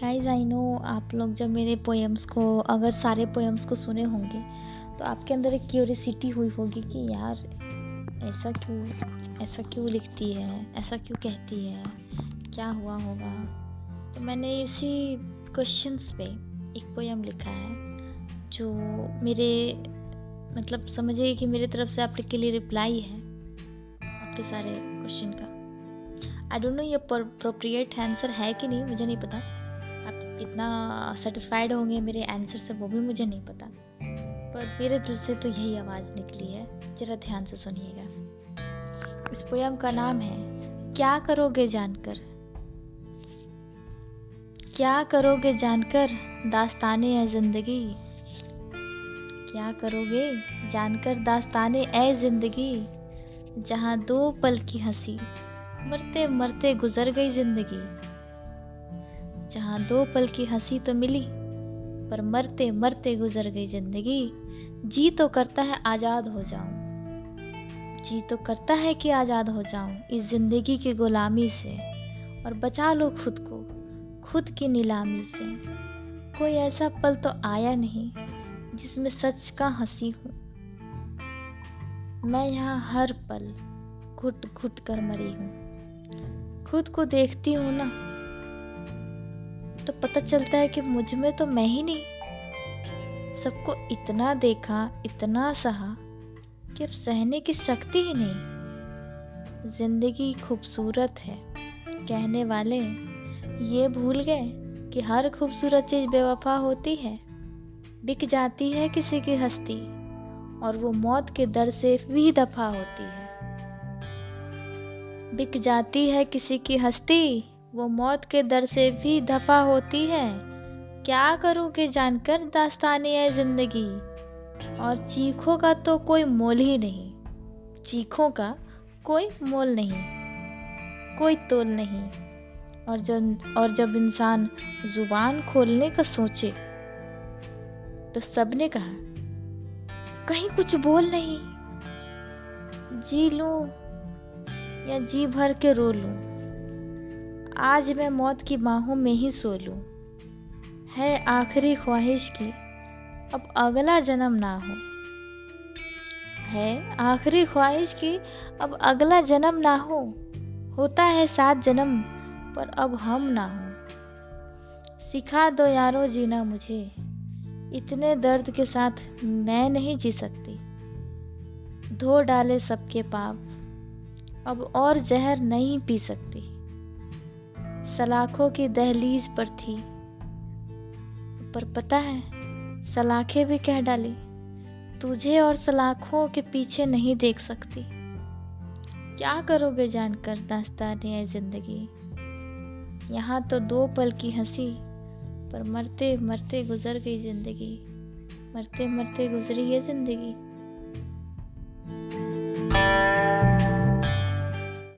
Guys I know आप लोग जब मेरे पोएम्स को, अगर सारे पोएम्स को सुने होंगे तो आपके अंदर एक क्यूरियसिटी हुई होगी कि यार, ऐसा क्यों ऐसा क्यों लिखती है, ऐसा क्यों कहती है, क्या हुआ होगा? तो मैंने इसी क्वेश्चंस पे एक पोएम लिखा है, जो मेरे मतलब समझिए कि मेरे तरफ़ से आपके लिए रिप्लाई है, आपके सारे क्वेश्चन का। आई डोंट नो ये अप्रोप्रिएट आंसर है कि नहीं, मुझे नहीं पता। कितना सेटिस्फाइड होंगे मेरे आंसर से, वो भी मुझे नहीं पता। पर मेरे दिल से तो यही आवाज़ निकली है, ज़रा ध्यान से सुनिएगा। इस पोयम का नाम है, क्या करोगे जानकर? क्या करोगे जानकर, दास्ताने है ज़िंदगी? क्या करोगे जानकर, दास्ताने ए ज़िंदगी, जहाँ दो पल की हँसी मरते मरते गुजर गई ज़िंदगी? जहाँ दो पल की हँसी तो मिली, पर मरते मरते गुजर गई ज़िंदगी। जी तो करता है आज़ाद हो जाऊँ। जी तो करता है कि आज़ाद हो जाऊँ इस ज़िंदगी की गुलामी से, और बचा लो खुद को, खुद की नीलामी से। कोई ऐसा पल तो आया नहीं जिसमें सच का हँसी हूँ। मैं यहाँ हर पल घुट घुट कर मरी हूँ। खुद को देखती हूँ ना तो पता चलता है कि मुझमें तो मैं ही नहीं। सबको इतना देखा, इतना सहा कि अब सहने की शक्ति ही नहीं। ज़िंदगी खूबसूरत है। कहने वाले, ये भूल गए कि हर खूबसूरत चीज़ बेवफा होती है। बिक जाती है किसी की हस्ती और वो मौत के दर से भी दफ़ा होती है। बिक जाती है किसी की हस्ती वो मौत के दर से भी दफ़ा होती है। क्या करोगे जानकर दास्तानी है ज़िंदगी? और चीखों का तो कोई मोल ही नहीं। चीखों का कोई मोल नहीं। कोई तोल नहीं। और जब और जब इंसान ज़ुबान खोलने का सोचे तो सबने कहा, कहीं कुछ बोल नहीं। जी लूँ या जी भर के रो लूँ? आज मैं मौत की बाहों में ही सो लूँ। है आखिरी ख्वाहिश की, अब अगला जन्म ना हो। है आखिरी ख्वाहिश की, अब अगला जन्म ना हो। होता है सात जन्म, पर अब हम ना हो। सिखा दो यारो जीना मुझे, इतने दर्द के साथ मैं नहीं जी सकती। धो डाले सबके पाप, अब और जहर नहीं पी सकती। सलाखों की दहलीज पर थी। पर पता है, सलाखें भी कह डाली, तुझे और सलाखों के पीछे नहीं देख सकती। क्या करोगे जानकर दास्तान है ज़िंदगी? यहाँ तो दो पल की हँसी, पर मरते मरते गुजर गई ज़िंदगी। मरते मरते गुजरी है ज़िंदगी।